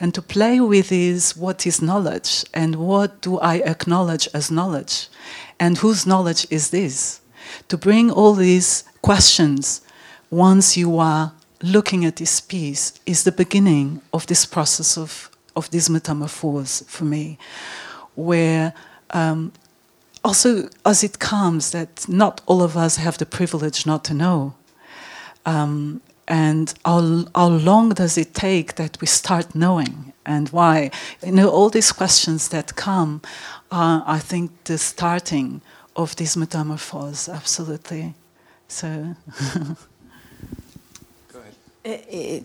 B: And to play with is what is knowledge and what do I acknowledge as knowledge and whose knowledge is this? To bring all these questions once you are looking at this piece is the beginning of this process of, of this metamorphose for me, where um, also as it comes that not all of us have the privilege not to know. Um, and how, how long does it take that we start knowing and why? You know, all these questions that come are, I think, the starting of this metamorphose, absolutely. So.
A: Go ahead.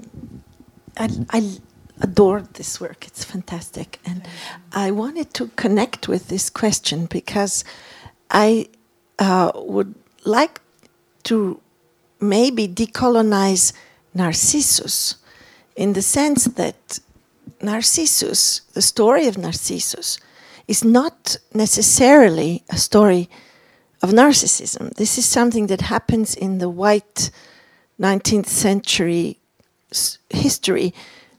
G: Uh, I, I adore this work. It's fantastic. And I wanted to connect with this question because I uh, would like to maybe decolonize Narcissus in the sense that Narcissus, the story of Narcissus, is not necessarily a story of narcissism. This is something that happens in the white 19th century history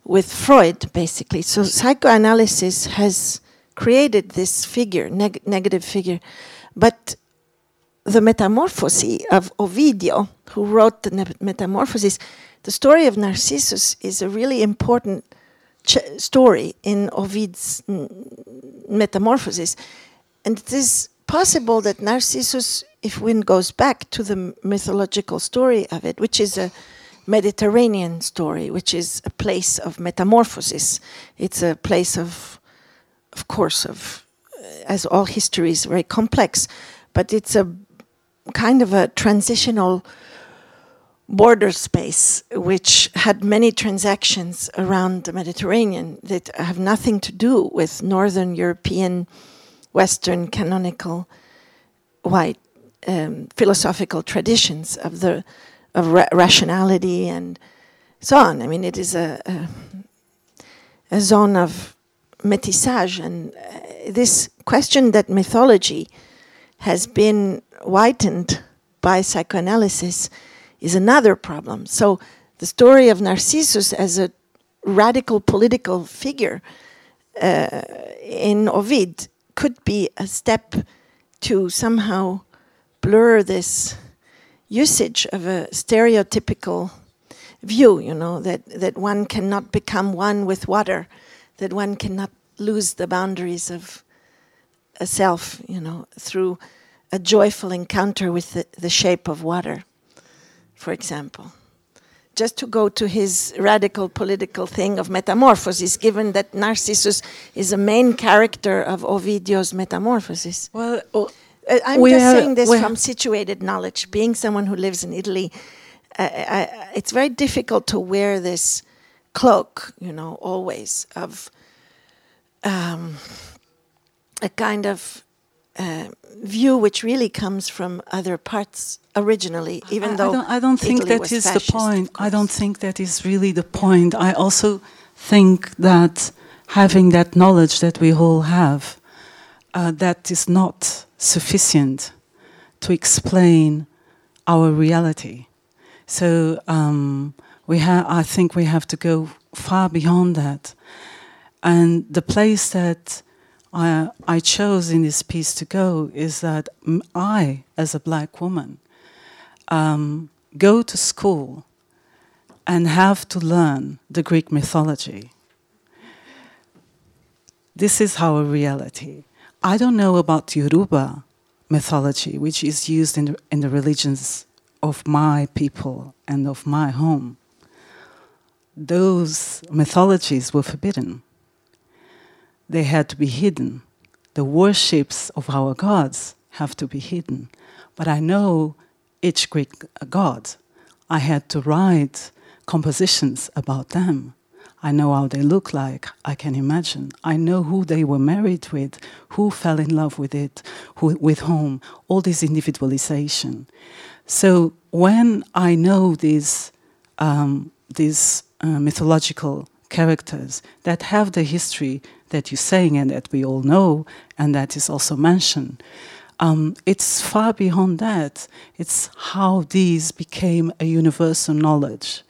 G: with Freud, basically. So psychoanalysis has created this figure, neg negative figure, but the Metamorphosis of Ovidio, who wrote the Metamorphosis, the story of Narcissus is a really important story in Ovid's Metamorphosis. And it is possible that Narcissus, if one goes back to the mythological story of it, which is a Mediterranean story, which is a place of metamorphosis, it's a place of, of course, of, as all history is very complex, but it's a kind of a transitional border space which had many transactions around the Mediterranean that have nothing to do with Northern European, Western canonical white um, philosophical traditions of the of ra rationality and so on. I mean, it is a, a, a zone of métissage, and uh, this question that mythology has been whitened by psychoanalysis is another problem. So the story of Narcissus as a radical political figure uh, in Ovid could be a step to somehow blur this usage of a stereotypical view, you know, that, that one cannot become one with water, that one cannot lose the boundaries of self, you know, through a joyful encounter with the, the shape of water, for example. Just to go to his radical political thing of metamorphosis, given that Narcissus is a main character of Ovidio's Metamorphosis.
B: Well,
G: uh, I'm just saying this from situated knowledge. Being someone who lives in Italy, uh, I, it's very difficult to wear this cloak, you know, always of um, a kind of uh, view which really comes from other parts originally, even
B: I,
G: though
B: I don't, I don't think
G: Italy
B: that is
G: fascist,
B: the point. I don't think that is really the point. I also think that having that knowledge that we all have, uh, that is not sufficient to explain our reality. So um, we have, I think we have to go far beyond that. And the place that I, I chose in this piece to go is that I, as a black woman, um, go to school and have to learn the Greek mythology. This is our reality. I don't know about Yoruba mythology, which is used in the, in the religions of my people and of my home, those mythologies were forbidden. They had to be hidden. The worships of our gods have to be hidden. But I know each Greek god. I had to write compositions about them. I know how they look like. I can imagine. I know who they were married with, who fell in love with it, who, with whom. All this individualization. So when I know these um, these uh, mythological characters that have the history that you're saying and that we all know, and that is also mentioned. Um, it's far beyond that. It's how these became a universal knowledge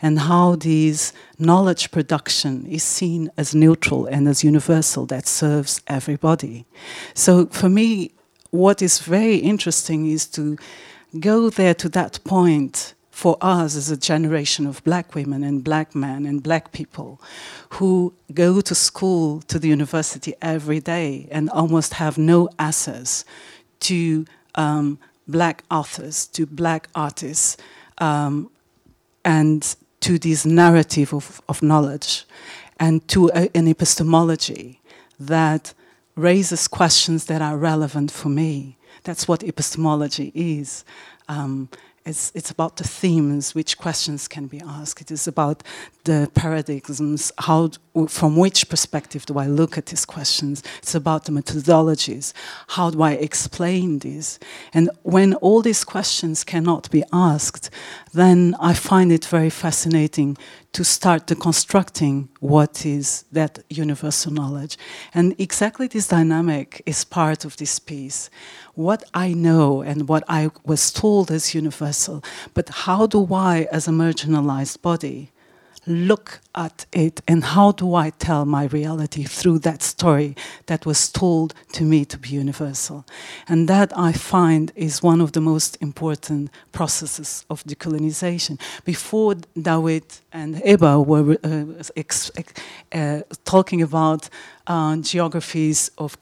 B: and how these knowledge production is seen as neutral and as universal that serves everybody. So for me, what is very interesting is to go there to that point for us as a generation of black women and black men and black people who go to school, to the university every day and almost have no access to um, black authors, to black artists, um, and to this narrative of, of knowledge, and to a, an epistemology that raises questions that are relevant for me. That's what epistemology is. Um, it's, it's about the themes, which questions can be asked. It is about the paradigms, how, from which perspective do I look at these questions? It's about the methodologies. How do I explain this? And when all these questions cannot be asked, then I find it very fascinating to start deconstructing what is that universal knowledge. And exactly this dynamic is part of this piece. What I know and what I was told is universal, but how do I, as a marginalized body, look at it and how do I tell my reality through that story that was told to me to be universal. And that I find is one of the most important processes of decolonization. Before Dawit and Eba were uh, ex, uh, talking about uh, geographies of,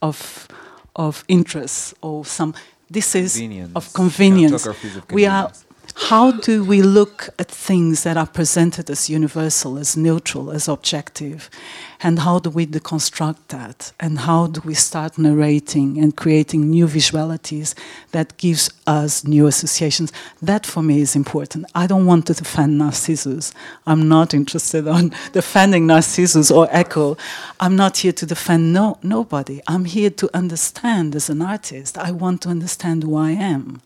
B: of, of interest or some this is of convenience.
A: of convenience.
B: We are how do we look at things that are presented as universal, as neutral, as objective? And how do we deconstruct that? And how do we start narrating and creating new visualities that gives us new associations? That for me is important. I don't want to defend Narcissus. I'm not interested in defending Narcissus or Echo. I'm not here to defend no, nobody. I'm here to understand as an artist. I want to understand who I am.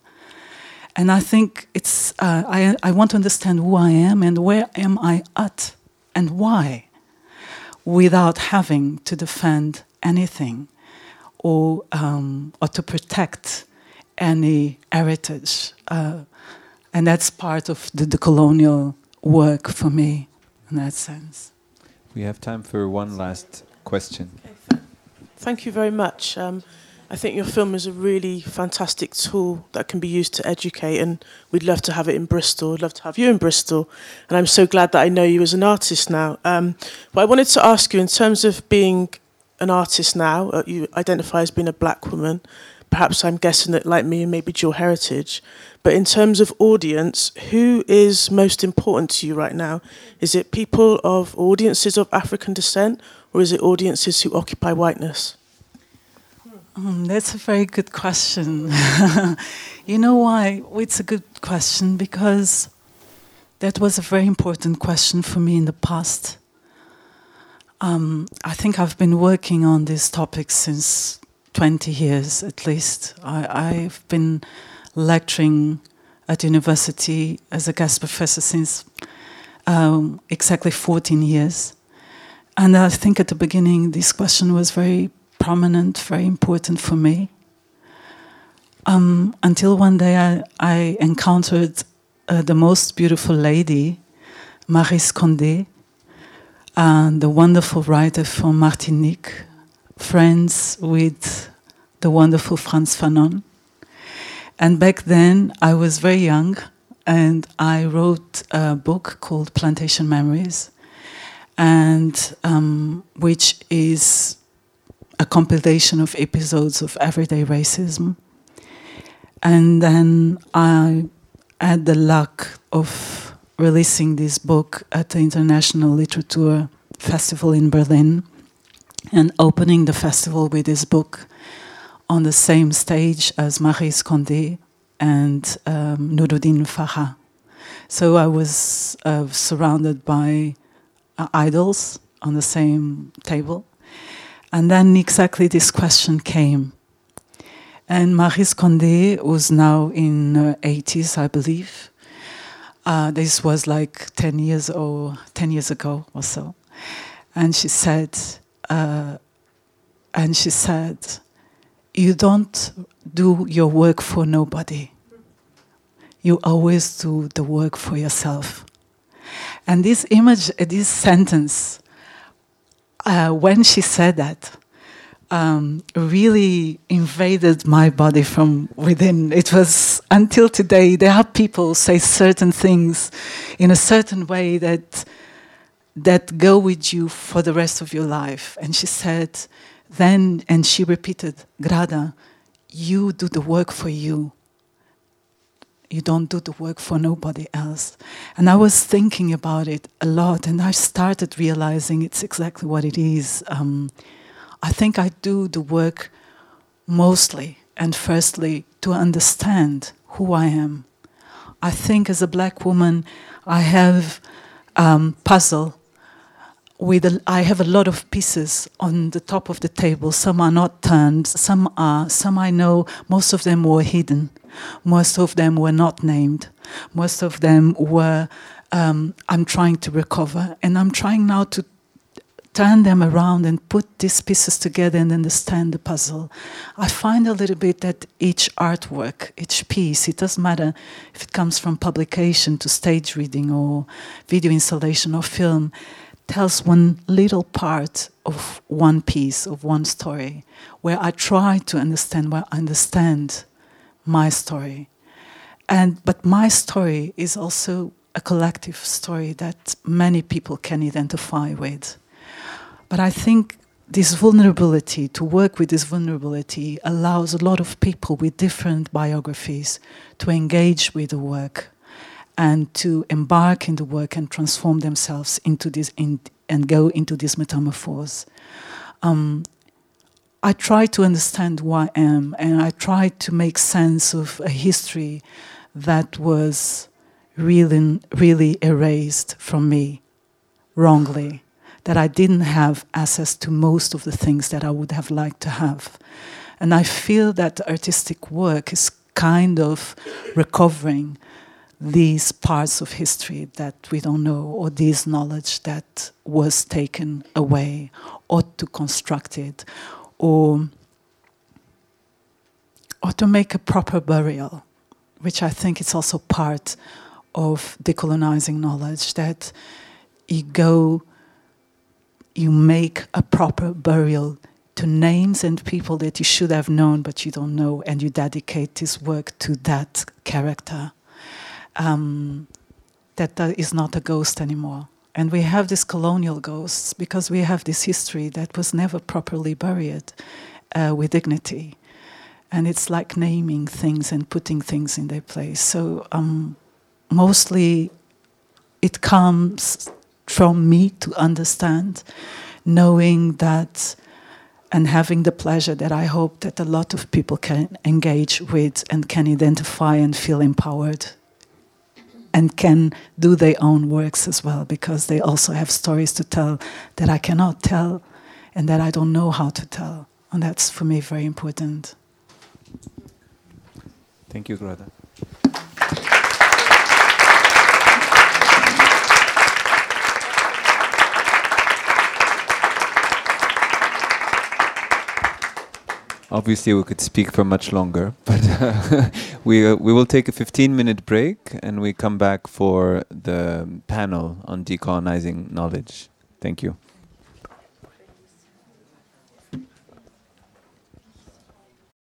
B: And I think it's, uh, I, I want to understand who I am and where am I at and why without having to defend anything or, um, or to protect any heritage. Uh, and that's part of the, the colonial work for me in that sense.
A: We have time for one last question.
H: Thank you very much. Um, I think your film is a really fantastic tool that can be used to educate, and we'd love to have it in Bristol. We'd love to have you in Bristol, and I'm so glad that I know you as an artist now. Um, but I wanted to ask you, in terms of being an artist now, uh, you identify as being a black woman. Perhaps I'm guessing that, like me, maybe dual heritage. But in terms of audience, who is most important to you right now? Is it people of audiences of African descent, or is it audiences who occupy whiteness?
B: Mm, that's a very good question. you know why? It's a good question because that was a very important question for me in the past. Um, I think I've been working on this topic since 20 years at least. I, have been lecturing at university as a guest professor since um, exactly 14 years. And I think at the beginning this question was very prominent, very important for me. Um, until one day I, I encountered uh, the most beautiful lady, Maryse Condé, and the wonderful writer from Martinique, friends with the wonderful Frantz Fanon. And back then I was very young and I wrote a book called Plantation Memories, and um, which is a compilation of episodes of everyday racism. And then I had the luck of releasing this book at the International Literature Festival in Berlin and opening the festival with this book on the same stage as Maryse Condé and um, Nuruddin. So I was uh, surrounded by uh, idols on the same table. And then exactly this question came. And Maryse Condé was now in her 80s, I believe. Uh, this was like 10 years or 10 years ago or so. And she said, uh, and she said, you don't do your work for nobody. You always do the work for yourself. And this image, uh, this sentence, uh, when she said that, um, really invaded my body from within. It was until today, there are people say certain things in a certain way that that go with you for the rest of your life. And she said, then, and she repeated, Grada, you do the work for you. You don't do the work for nobody else. And I was thinking about it a lot, and I started realizing it's exactly what it is. Um, I think I do the work mostly and firstly to understand who I am. I think as a black woman, I have um, puzzle with a, I have a lot of pieces on the top of the table. Some are not turned, some are, some I know, most of them were hidden. Most of them were not named. Most of them were, um, I'm trying to recover. And I'm trying now to turn them around and put these pieces together and understand the puzzle. I find a little bit that each artwork, each piece, it doesn't matter if it comes from publication to stage reading or video installation or film, tells one little part of one piece of one story where I try to understand where I understand my story. And but my story is also a collective story that many people can identify with. But I think this vulnerability, to work with this vulnerability, allows a lot of people with different biographies to engage with the work and to embark in the work and transform themselves into this in, and go into this metamorphose. Um, I try to understand who I am, and I try to make sense of a history that was really, really erased from me wrongly. That I didn't have access to most of the things that I would have liked to have. And I feel that artistic work is kind of recovering these parts of history that we don't know, or this knowledge that was taken away, or to construct it, or, or to make a proper burial, which I think is also part of decolonizing knowledge that you go, you make a proper burial to names and people that you should have known but you don't know, and you dedicate this work to that character um, that that is not a ghost anymore. And we have these colonial ghosts because we have this history that was never properly buried uh, with dignity. And it's like naming things and putting things in their place. So um, mostly it comes from me to understand, knowing that and having the pleasure that I hope that a lot of people can engage with and can identify and feel empowered and can do their own works as well because they also have stories to tell that I cannot tell and that I don't know how to tell. And that's for me very important.
A: Thank you, Grada. Obviously, we could speak for much longer, but uh, we uh, we will take a 15 minute break and we come back for the panel on decolonizing knowledge. Thank you.